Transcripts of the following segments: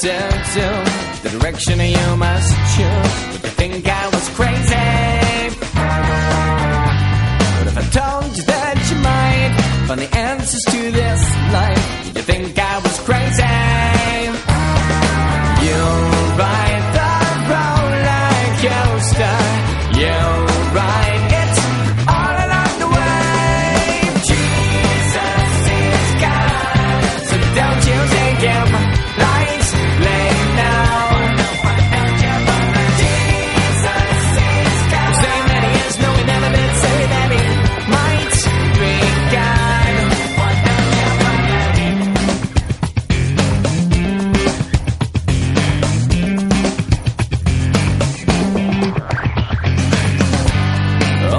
to do, the direction you must choose, would you think I was crazy?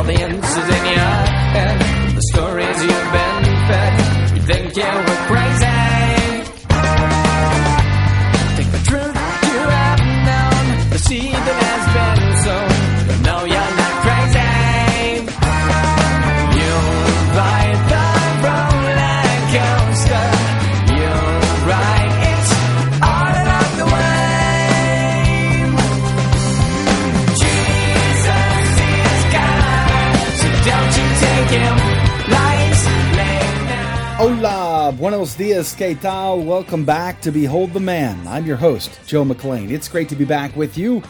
The answers in your head, the stories buenos dias, que tal? Welcome back to Behold the Man. I'm your host, Joe McClane. It's great to be back with you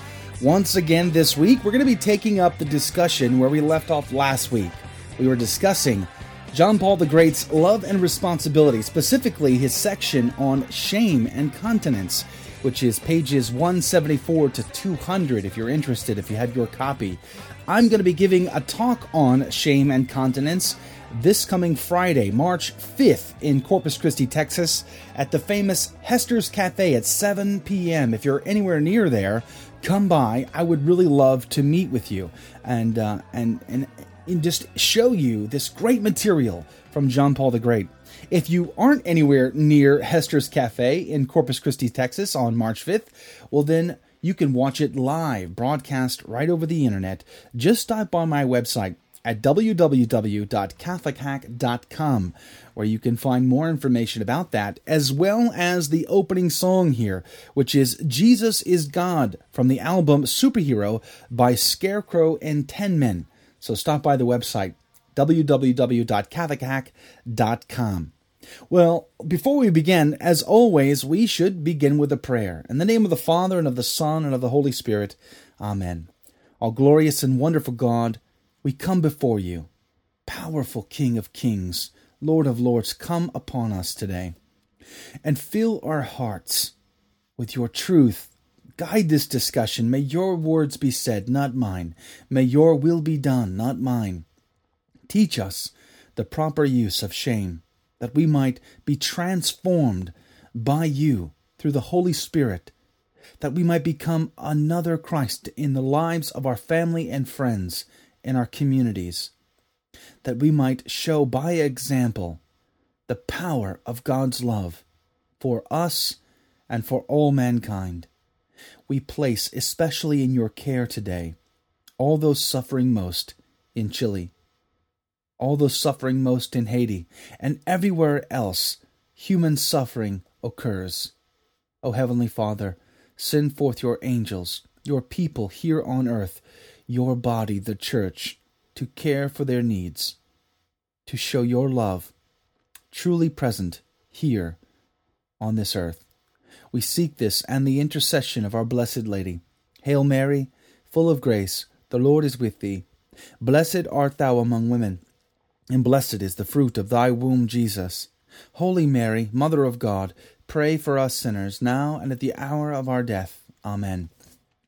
once again this week. We're going to be taking up the discussion where we left off last week. We were discussing John Paul the Great's love and responsibility, specifically his section on shame and continence, which is pages 174 to 200 if you're interested, if you had your copy. I'm going to be giving a talk on shame and continence this coming Friday, March 5th, in Corpus Christi, Texas, at the famous Hester's Cafe at 7 p.m. If you're anywhere near there, come by. I would really love to meet with you and uh, and and and just show you this great material from John Paul the Great. If you aren't anywhere near Hester's Cafe in Corpus Christi, Texas on March 5th, well, then you can watch it live, broadcast right over the internet. Just stop by my website at www.catholichack.com, where you can find more information about that, as well as the opening song here, which is Jesus is God from the album Superhero by Scarecrow and Tinmen. So stop by the website www.catholichack.com. Well, before we begin, as always, we should begin with a prayer. In the name of the Father, and of the Son, and of the Holy Spirit. Amen. All glorious and wonderful God, we come before you. Powerful King of kings, Lord of lords, come upon us today and fill our hearts with your truth. Guide this discussion. May your words be said, not mine. May your will be done, not mine. Teach us the proper use of shame, that we might be transformed by you through the Holy Spirit, that we might become another Christ in the lives of our family and friends, in our communities, that we might show by example the power of God's love for us and for all mankind. We place especially in your care today all those suffering most in Chile, all those suffering most in Haiti, and everywhere else human suffering occurs. O Heavenly Father, send forth your angels, your people here on earth, your body, the church, to care for their needs, to show your love truly present here on this earth. We seek this and the intercession of our Blessed Lady. Hail Mary, full of grace, the Lord is with thee. Blessed art thou among women, and blessed is the fruit of thy womb, Jesus. Holy Mary, Mother of God, pray for us sinners, now and at the hour of our death. Amen.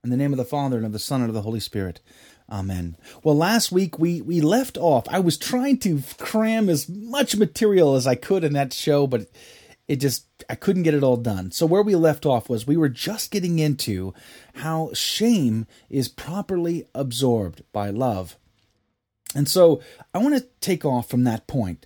In the name of the Father, and of the Son, and of the Holy Spirit. Amen. Well, last week we, we left off. I was trying to cram as much material as I could in that show, but it just, I couldn't get it all done. So, where we left off was we were just getting into how shame is properly absorbed by love. And so, I want to take off from that point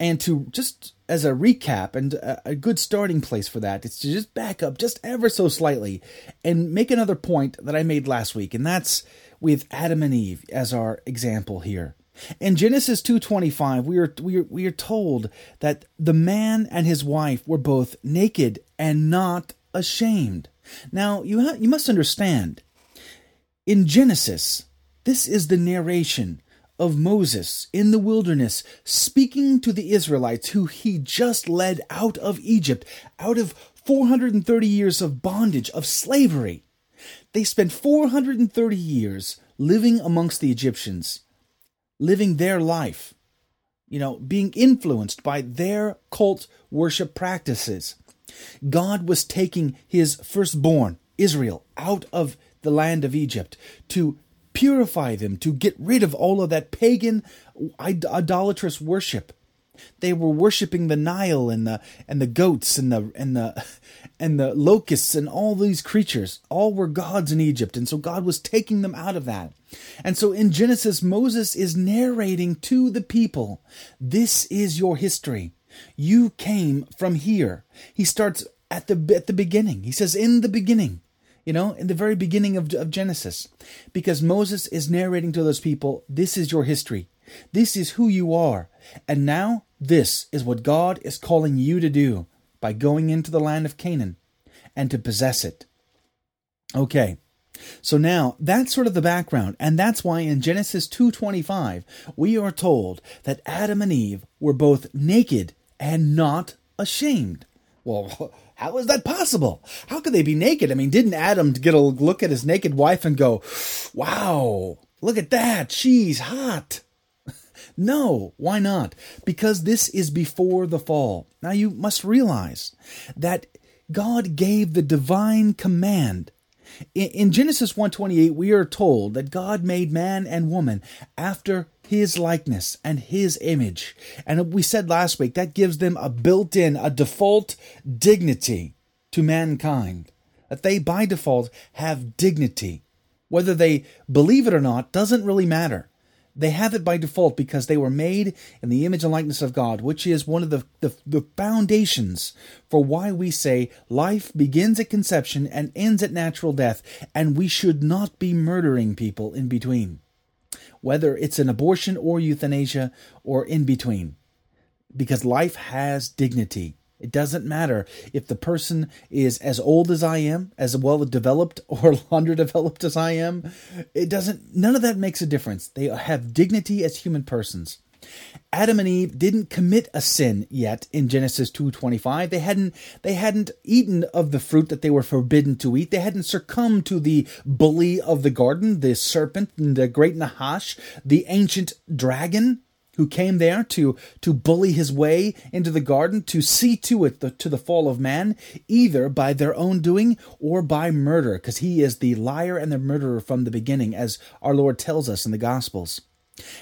and to just as a recap and a, good starting place for that, it's to just back up just ever so slightly and make another point that I made last week, and that's with Adam and Eve as our example here. In Genesis 2:25, we are we are we are told that the man and his wife were both naked and not ashamed. Now, you ha- you must understand. In Genesis, this is the narration of Moses in the wilderness, speaking to the Israelites who he just led out of Egypt, out of 430 years of bondage, of slavery. They spent 430 years living amongst the Egyptians, living their life, you know, being influenced by their cult worship practices. God was taking his firstborn, Israel, out of the land of Egypt to purify them, to get rid of all of that pagan, idolatrous worship. They were worshiping the Nile and the and the goats and the and the and the locusts and all these creatures. All were gods in Egypt, and so God was taking them out of that. And so in Genesis, Moses is narrating to the people, "This is your history. You came from here." He starts at the at the beginning. He says, "In the beginning." You know, in the very beginning of, of Genesis, because Moses is narrating to those people, this is your history. This is who you are. And now, this is what God is calling you to do by going into the land of Canaan and to possess it. Okay. So now that's sort of the background and that's why in Genesis 2:25 we are told that Adam and Eve were both naked and not ashamed. Well, how is that possible? How could they be naked? I mean, didn't Adam get a look at his naked wife and go, wow, look at that. She's hot. no, why not? Because this is before the fall. Now you must realize that God gave the divine command in Genesis 1:28 we are told that God made man and woman after his likeness and his image. And we said last week that gives them a built in, a default dignity to mankind. That they by default have dignity. Whether they believe it or not doesn't really matter. They have it by default because they were made in the image and likeness of God, which is one of the, the, the, foundations for why we say life begins at conception and ends at natural death, and we should not be murdering people in between whether it's an abortion or euthanasia or in between. Because life has dignity. It doesn't matter if the person is as old as I am, as well developed or underdeveloped as I am. It doesn't, none of that makes a difference. They have dignity as human persons. Adam and Eve didn't commit a sin yet in Genesis 2:25. They hadn't they hadn't eaten of the fruit that they were forbidden to eat. They hadn't succumbed to the bully of the garden, the serpent, the great Nahash, the ancient dragon who came there to to bully his way into the garden to see to it the, to the fall of man either by their own doing or by murder because he is the liar and the murderer from the beginning as our Lord tells us in the gospels.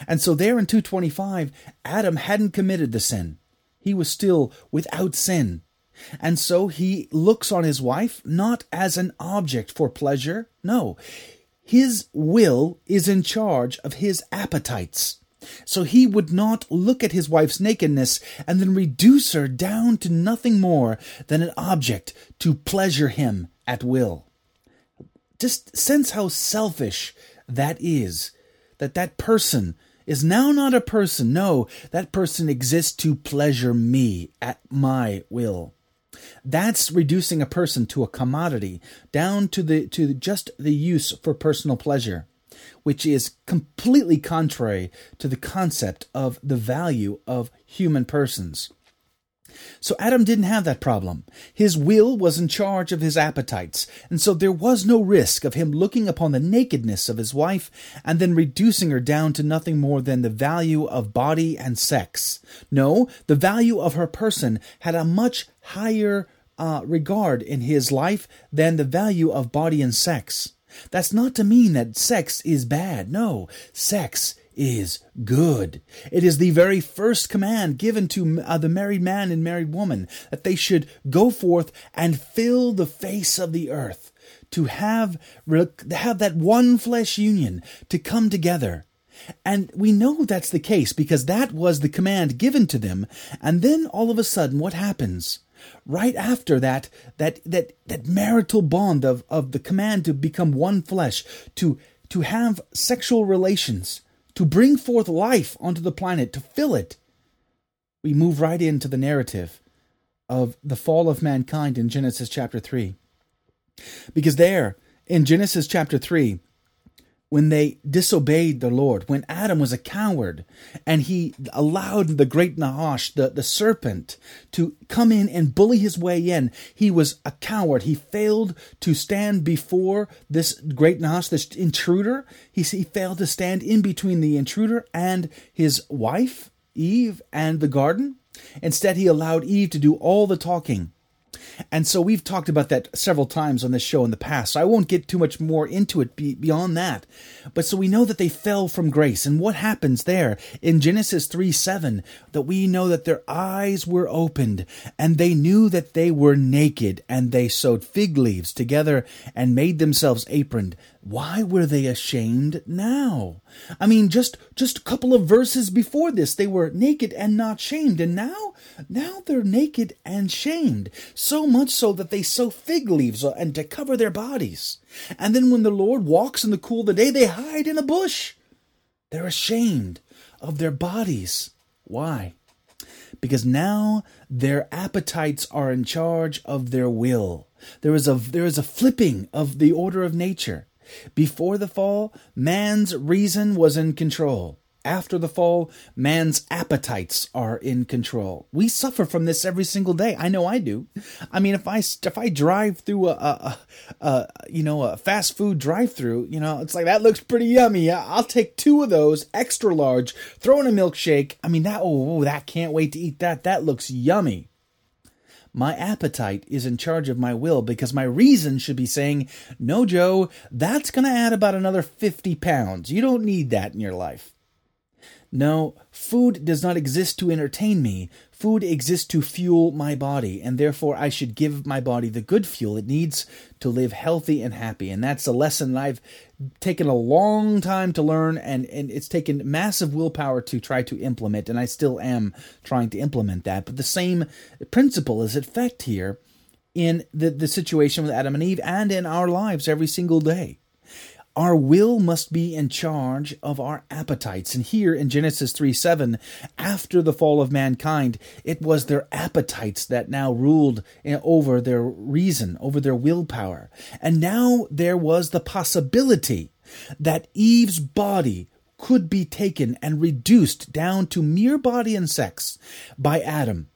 And so there in 225, Adam hadn't committed the sin. He was still without sin. And so he looks on his wife not as an object for pleasure. No, his will is in charge of his appetites. So he would not look at his wife's nakedness and then reduce her down to nothing more than an object to pleasure him at will. Just sense how selfish that is that that person is now not a person. No, that person exists to pleasure me at my will. That's reducing a person to a commodity, down to the to just the use for personal pleasure, which is completely contrary to the concept of the value of human persons. So Adam didn't have that problem. His will was in charge of his appetites, and so there was no risk of him looking upon the nakedness of his wife and then reducing her down to nothing more than the value of body and sex. No, the value of her person had a much higher uh, regard in his life than the value of body and sex. That's not to mean that sex is bad. No, sex is good. It is the very first command given to uh, the married man and married woman that they should go forth and fill the face of the earth, to have, to have that one flesh union, to come together. And we know that's the case because that was the command given to them. And then all of a sudden, what happens? Right after that, that, that, that marital bond of, of the command to become one flesh, to, to have sexual relations, to bring forth life onto the planet, to fill it, we move right into the narrative of the fall of mankind in Genesis chapter 3. Because there, in Genesis chapter 3, when they disobeyed the Lord, when Adam was a coward and he allowed the great Nahash, the, the serpent, to come in and bully his way in, he was a coward. He failed to stand before this great Nahash, this intruder. He, he failed to stand in between the intruder and his wife, Eve, and the garden. Instead, he allowed Eve to do all the talking. And so we've talked about that several times on this show in the past. So I won't get too much more into it beyond that. But so we know that they fell from grace. And what happens there in Genesis 3 7, that we know that their eyes were opened and they knew that they were naked and they sewed fig leaves together and made themselves aproned. Why were they ashamed now? I mean, just just a couple of verses before this, they were naked and not shamed, and now now they're naked and shamed. So much so that they sew fig leaves and to cover their bodies. And then when the Lord walks in the cool of the day, they hide in a bush. They're ashamed of their bodies. Why? Because now their appetites are in charge of their will. There is a there is a flipping of the order of nature. Before the fall, man's reason was in control. After the fall, man's appetites are in control. We suffer from this every single day. I know I do. I mean, if I if I drive through a, a, a you know a fast food drive-through, you know, it's like that looks pretty yummy. I'll take two of those, extra large, throw in a milkshake. I mean, that oh, that can't wait to eat that. That looks yummy. My appetite is in charge of my will because my reason should be saying, No, Joe, that's going to add about another 50 pounds. You don't need that in your life. No, food does not exist to entertain me. Food exists to fuel my body, and therefore I should give my body the good fuel it needs to live healthy and happy. And that's a lesson I've taken a long time to learn, and, and it's taken massive willpower to try to implement, and I still am trying to implement that. But the same principle is at effect here in the, the situation with Adam and Eve and in our lives every single day. Our will must be in charge of our appetites. And here in Genesis 3 7, after the fall of mankind, it was their appetites that now ruled eh, over their reason, over their willpower. And now there was the possibility that Eve's body could be taken and reduced down to mere body and sex by Adam.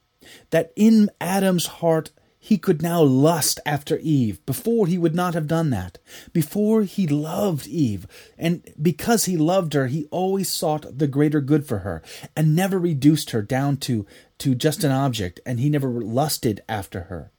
That in Adam's heart he could now lust after Eve. Before, he would not have done that. Before, he loved Eve. And because he loved her, he always sought the greater good for her and never reduced her down to, to just an object, and he never lusted after her.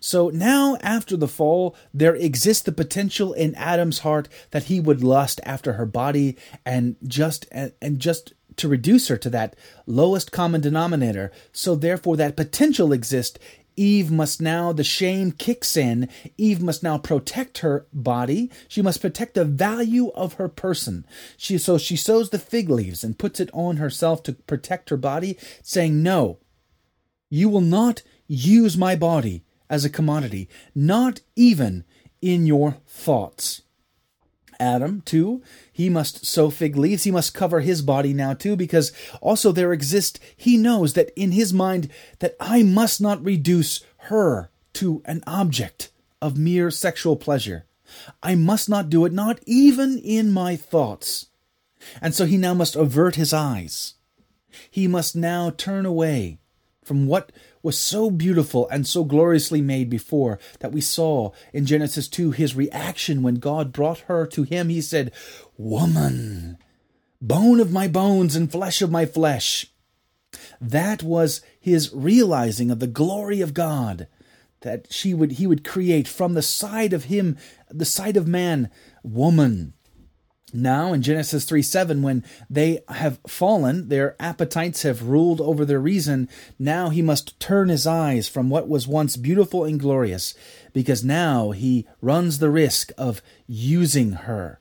So now, after the fall, there exists the potential in Adam's heart that he would lust after her body and just and, and just to reduce her to that lowest common denominator. So therefore, that potential exists Eve must now, the shame kicks in. Eve must now protect her body. She must protect the value of her person. She, so she sews the fig leaves and puts it on herself to protect her body, saying, No, you will not use my body as a commodity, not even in your thoughts. Adam, too, he must sow fig leaves. He must cover his body now, too, because also there exists, he knows that in his mind that I must not reduce her to an object of mere sexual pleasure. I must not do it, not even in my thoughts. And so he now must avert his eyes. He must now turn away from what was so beautiful and so gloriously made before that we saw in Genesis 2 his reaction when God brought her to him. He said, Woman, bone of my bones and flesh of my flesh. That was his realizing of the glory of God that she would he would create from the side of him the side of man woman now in Genesis 3 7, when they have fallen, their appetites have ruled over their reason. Now he must turn his eyes from what was once beautiful and glorious, because now he runs the risk of using her.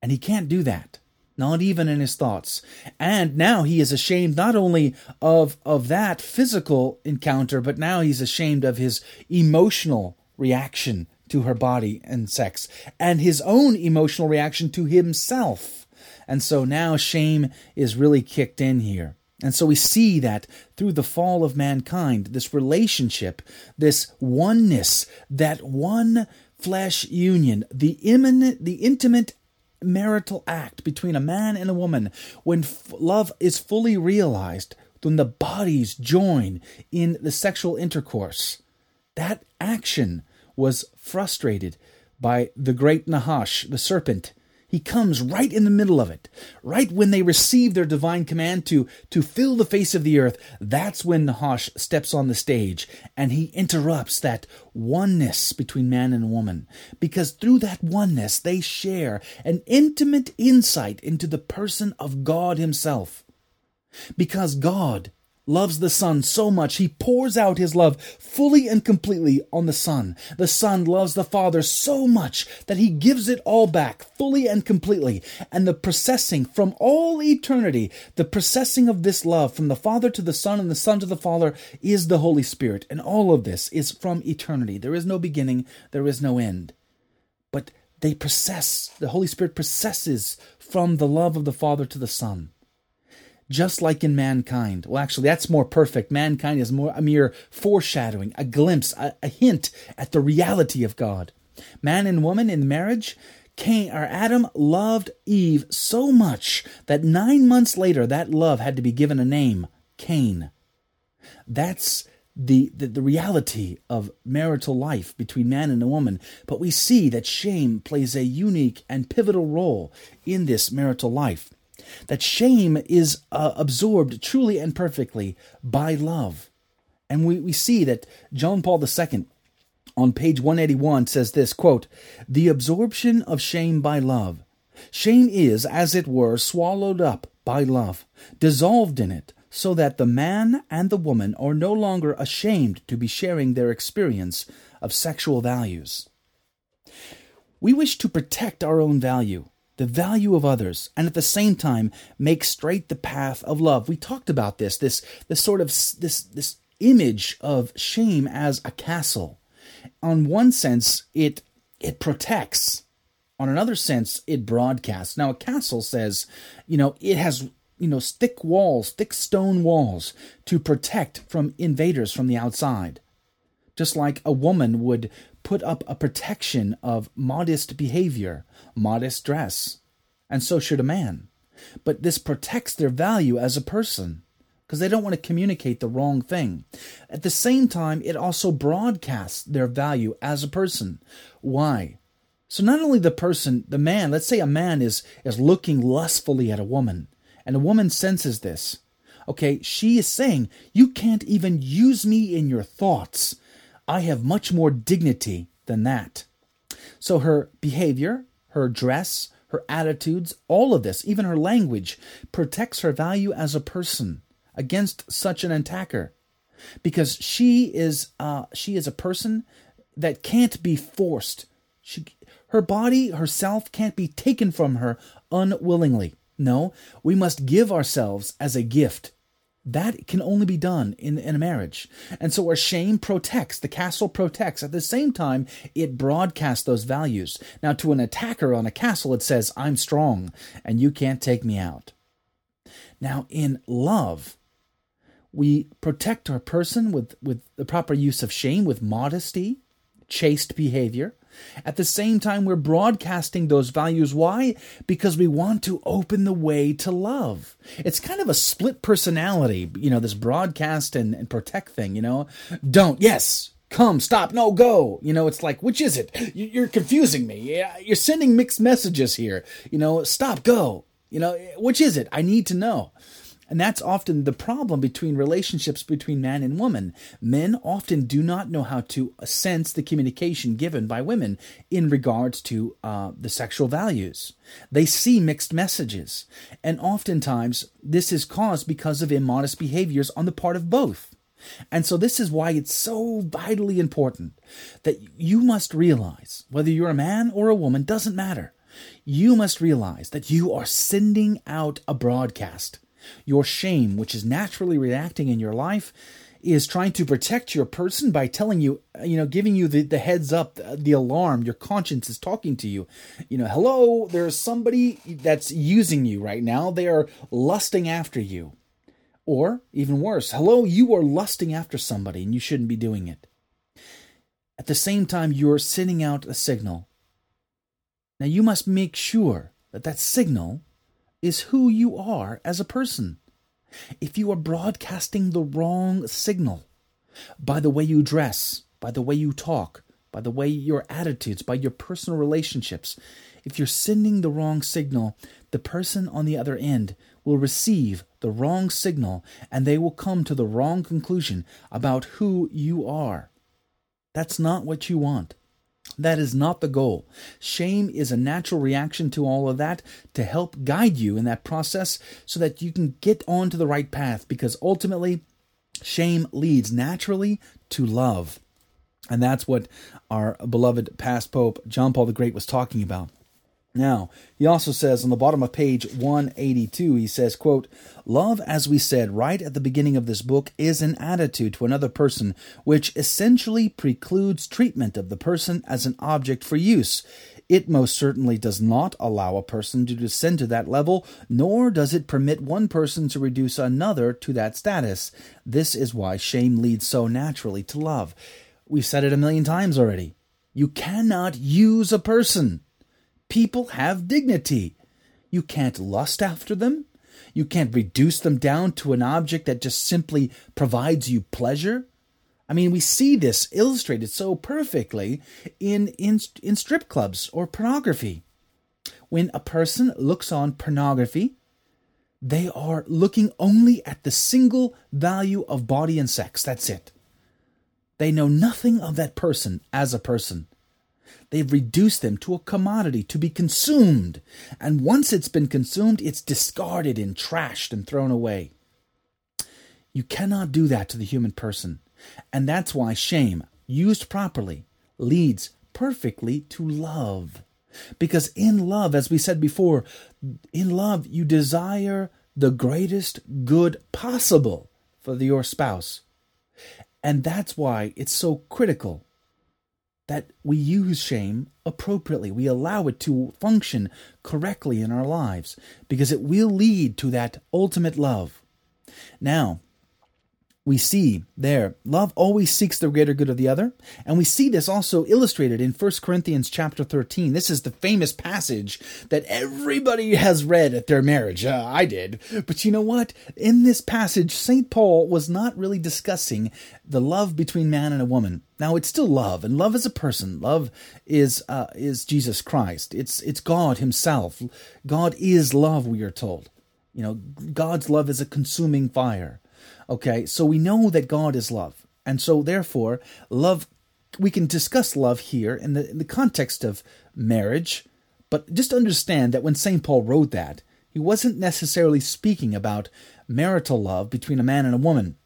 And he can't do that, not even in his thoughts. And now he is ashamed not only of, of that physical encounter, but now he's ashamed of his emotional reaction to her body and sex, and his own emotional reaction to himself. And so now shame is really kicked in here. And so we see that through the fall of mankind, this relationship, this oneness, that one flesh union, the imminent, the intimate marital act between a man and a woman, when f- love is fully realized, when the bodies join in the sexual intercourse, that action was frustrated by the great Nahash, the serpent. He comes right in the middle of it. Right when they receive their divine command to, to fill the face of the earth, that's when Nahash steps on the stage and he interrupts that oneness between man and woman. Because through that oneness, they share an intimate insight into the person of God Himself. Because God loves the Son so much, he pours out his love fully and completely on the Son. The Son loves the Father so much that he gives it all back fully and completely. And the processing from all eternity, the processing of this love from the Father to the Son and the Son to the Father is the Holy Spirit. And all of this is from eternity. There is no beginning, there is no end. But they process, the Holy Spirit processes from the love of the Father to the Son just like in mankind. Well, actually, that's more perfect. Mankind is more a mere foreshadowing, a glimpse, a, a hint at the reality of God. Man and woman in marriage, Cain or Adam loved Eve so much that nine months later that love had to be given a name, Cain. That's the, the, the reality of marital life between man and a woman. But we see that shame plays a unique and pivotal role in this marital life that shame is uh, absorbed truly and perfectly by love. And we, we see that John Paul II on page 181 says this quote, The absorption of shame by love. Shame is, as it were, swallowed up by love, dissolved in it, so that the man and the woman are no longer ashamed to be sharing their experience of sexual values. We wish to protect our own value the value of others, and at the same time make straight the path of love. We talked about this, this, this sort of this this image of shame as a castle. On one sense, it it protects. On another sense, it broadcasts. Now, a castle says, you know, it has you know thick walls, thick stone walls to protect from invaders from the outside. Just like a woman would put up a protection of modest behavior, modest dress, and so should a man. But this protects their value as a person because they don't want to communicate the wrong thing. At the same time, it also broadcasts their value as a person. Why? So not only the person, the man, let's say a man is is looking lustfully at a woman, and a woman senses this. Okay, she is saying, You can't even use me in your thoughts. I have much more dignity than that. So her behavior, her dress, her attitudes, all of this, even her language, protects her value as a person against such an attacker. Because she is uh, she is a person that can't be forced. She, her body, herself, can't be taken from her unwillingly. No, we must give ourselves as a gift that can only be done in, in a marriage. And so our shame protects, the castle protects. At the same time, it broadcasts those values. Now, to an attacker on a castle, it says, I'm strong and you can't take me out. Now, in love, we protect our person with, with the proper use of shame, with modesty, chaste behavior. At the same time, we're broadcasting those values. Why? Because we want to open the way to love. It's kind of a split personality, you know, this broadcast and, and protect thing, you know? Don't, yes, come, stop, no, go. You know, it's like, which is it? You- You're confusing me. You're sending mixed messages here. You know, stop, go. You know, which is it? I need to know. And that's often the problem between relationships between man and woman. Men often do not know how to sense the communication given by women in regards to uh, the sexual values. They see mixed messages. And oftentimes, this is caused because of immodest behaviors on the part of both. And so, this is why it's so vitally important that you must realize whether you're a man or a woman, doesn't matter. You must realize that you are sending out a broadcast. Your shame, which is naturally reacting in your life, is trying to protect your person by telling you, you know, giving you the, the heads up, the, the alarm. Your conscience is talking to you. You know, hello, there's somebody that's using you right now. They are lusting after you. Or, even worse, hello, you are lusting after somebody and you shouldn't be doing it. At the same time, you're sending out a signal. Now, you must make sure that that signal is who you are as a person. If you are broadcasting the wrong signal by the way you dress, by the way you talk, by the way your attitudes, by your personal relationships, if you're sending the wrong signal, the person on the other end will receive the wrong signal and they will come to the wrong conclusion about who you are. That's not what you want. That is not the goal. Shame is a natural reaction to all of that to help guide you in that process so that you can get onto the right path because ultimately, shame leads naturally to love. And that's what our beloved past Pope John Paul the Great was talking about. Now, he also says on the bottom of page 182, he says, quote, Love, as we said right at the beginning of this book, is an attitude to another person which essentially precludes treatment of the person as an object for use. It most certainly does not allow a person to descend to that level, nor does it permit one person to reduce another to that status. This is why shame leads so naturally to love. We've said it a million times already. You cannot use a person. People have dignity. You can't lust after them. You can't reduce them down to an object that just simply provides you pleasure. I mean, we see this illustrated so perfectly in, in, in strip clubs or pornography. When a person looks on pornography, they are looking only at the single value of body and sex. That's it. They know nothing of that person as a person. They've reduced them to a commodity to be consumed. And once it's been consumed, it's discarded and trashed and thrown away. You cannot do that to the human person. And that's why shame, used properly, leads perfectly to love. Because in love, as we said before, in love, you desire the greatest good possible for your spouse. And that's why it's so critical that we use shame appropriately. We allow it to function correctly in our lives because it will lead to that ultimate love. Now, we see there love always seeks the greater good of the other. And we see this also illustrated in 1 corinthians chapter 13 this is the famous passage that everybody has read at their marriage. Uh, i did. But you know what? In this passage st paul was not really discussing the love between man and a woman. Now it's still love and love is a person. Love is uh, is jesus christ. It's it's god himself. God is love we are told. You know god's love is a consuming fire Okay, so we know that God is love. And so therefore, love we can discuss love here in the in the context of marriage, but just understand that when St. Paul wrote that, he wasn't necessarily speaking about marital love between a man and a woman.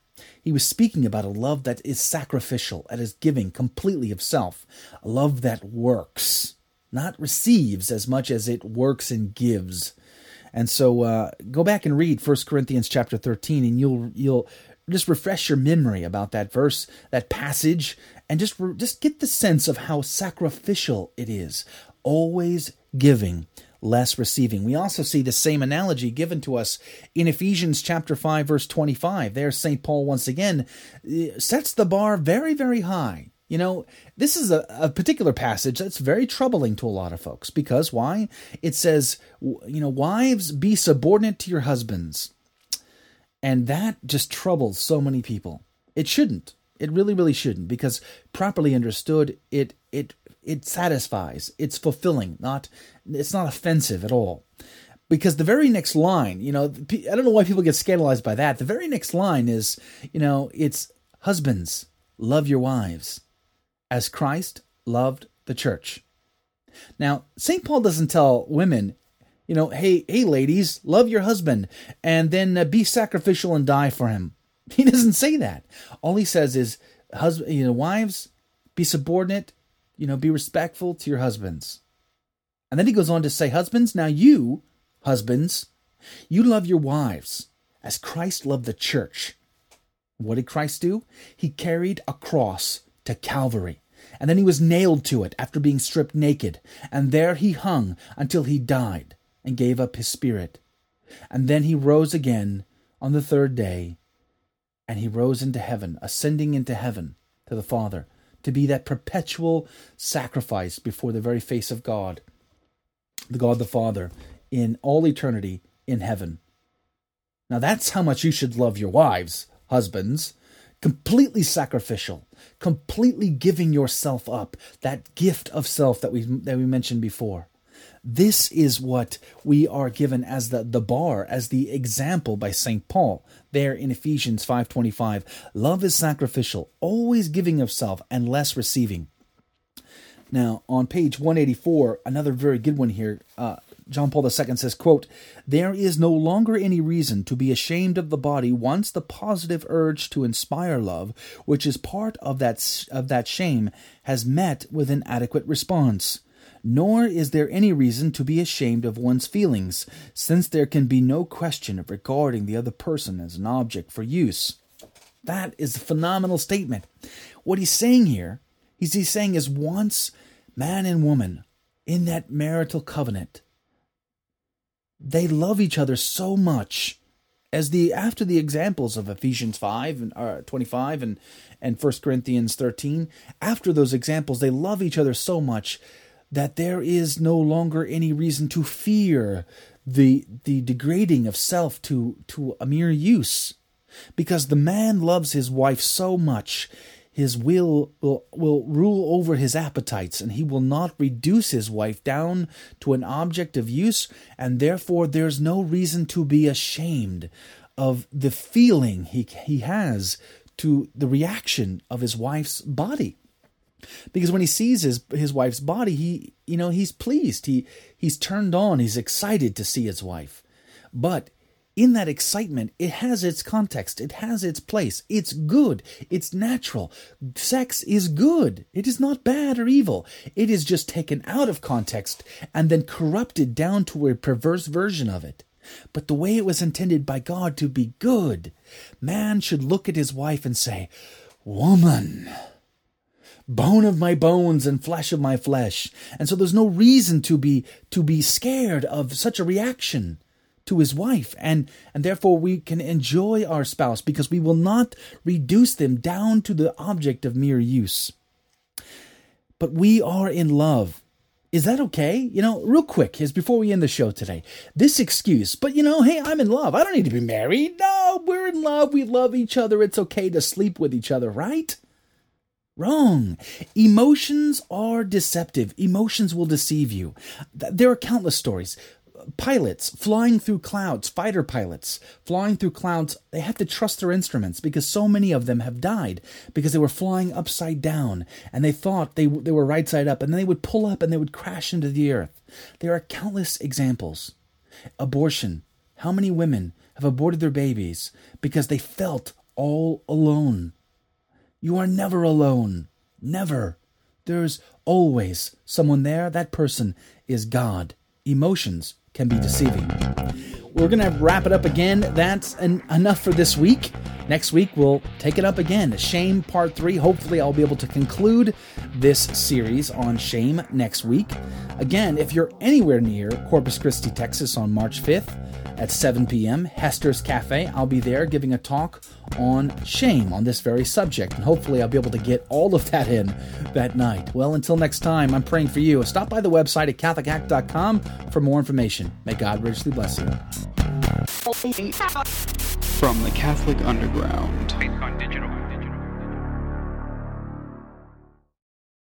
He was speaking about a love that is sacrificial, that is giving completely of self, a love that works, not receives as much as it works and gives. And so uh, go back and read 1 Corinthians chapter 13 and you'll you'll just refresh your memory about that verse, that passage and just just get the sense of how sacrificial it is. Always giving, less receiving. We also see the same analogy given to us in Ephesians chapter 5 verse 25. There St. Paul once again uh, sets the bar very very high. You know, this is a, a particular passage that's very troubling to a lot of folks because why? It says, you know, wives, be subordinate to your husbands. And that just troubles so many people. It shouldn't. It really, really shouldn't, because properly understood, it it it satisfies. It's fulfilling. Not it's not offensive at all. Because the very next line, you know, I don't know why people get scandalized by that. The very next line is, you know, it's husbands, love your wives as Christ loved the church. Now, St. Paul doesn't tell women, you know, hey, hey, ladies, love your husband and then uh, be sacrificial and die for him. He doesn't say that. All he says is, husband, you know, wives, be subordinate, you know, be respectful to your husbands. And then he goes on to say, husbands, now you, husbands, you love your wives as Christ loved the church. What did Christ do? He carried a cross to Calvary. And then he was nailed to it after being stripped naked. And there he hung until he died and gave up his spirit. And then he rose again on the third day and he rose into heaven, ascending into heaven to the Father, to be that perpetual sacrifice before the very face of God, the God the Father, in all eternity in heaven. Now that's how much you should love your wives, husbands. Completely sacrificial, completely giving yourself up, that gift of self that we that we mentioned before. This is what we are given as the, the bar, as the example by St. Paul there in Ephesians 5.25. Love is sacrificial, always giving of self and less receiving. Now, on page 184, another very good one here, uh, John Paul II says, quote, There is no longer any reason to be ashamed of the body once the positive urge to inspire love, which is part of that, of that shame, has met with an adequate response nor is there any reason to be ashamed of one's feelings, since there can be no question of regarding the other person as an object for use. That is a phenomenal statement. What he's saying here, he's, he's saying is once man and woman in that marital covenant, they love each other so much as the after the examples of Ephesians 5 and uh, 25 and and 1 Corinthians 13 after those examples they love each other so much that there is no longer any reason to fear the the degrading of self to to a mere use. Because the man loves his wife so much his will will, will rule over his appetites and he will not reduce his wife down to an object of use and therefore there's no reason to be ashamed of the feeling he he has to the reaction of his wife's body. Because when he sees his his wife's body he you know he's pleased. He he's turned on. He's excited to see his wife. But in that excitement it has its context it has its place. It's good. It's natural. Sex is good. It is not bad or evil. It is just taken out of context and then corrupted down to a perverse version of it. But the way it was intended by God to be good man should look at his wife and say woman bone of my bones and flesh of my flesh. And so there's no reason to be to be scared of such a reaction to his wife and and therefore we can enjoy our spouse because we will not reduce them down to the object of mere use. But we are in love. Is that okay? You know, real quick, is before we end the show today. This excuse, but you know, hey, I'm in love. I don't need to be married. No, we're in love. We love each other. It's okay to sleep with each other, right? Wrong. Emotions are deceptive. Emotions will deceive you. There are countless stories. Pilots flying through clouds, fighter pilots flying through clouds, they have to trust their instruments because so many of them have died because they were flying upside down and they thought they, they were right side up and then they would pull up and they would crash into the earth. There are countless examples. Abortion. How many women have aborted their babies because they felt all alone? You are never alone. Never. There's always someone there. That person is God. Emotions can be deceiving. We're going to wrap it up again. That's enough for this week. Next week, we'll take it up again. Shame Part 3. Hopefully, I'll be able to conclude this series on shame next week. Again, if you're anywhere near Corpus Christi, Texas on March 5th, at 7 p.m., Hester's Cafe. I'll be there giving a talk on shame on this very subject, and hopefully I'll be able to get all of that in that night. Well, until next time, I'm praying for you. Stop by the website at CatholicAct.com for more information. May God richly bless you. From the Catholic Underground.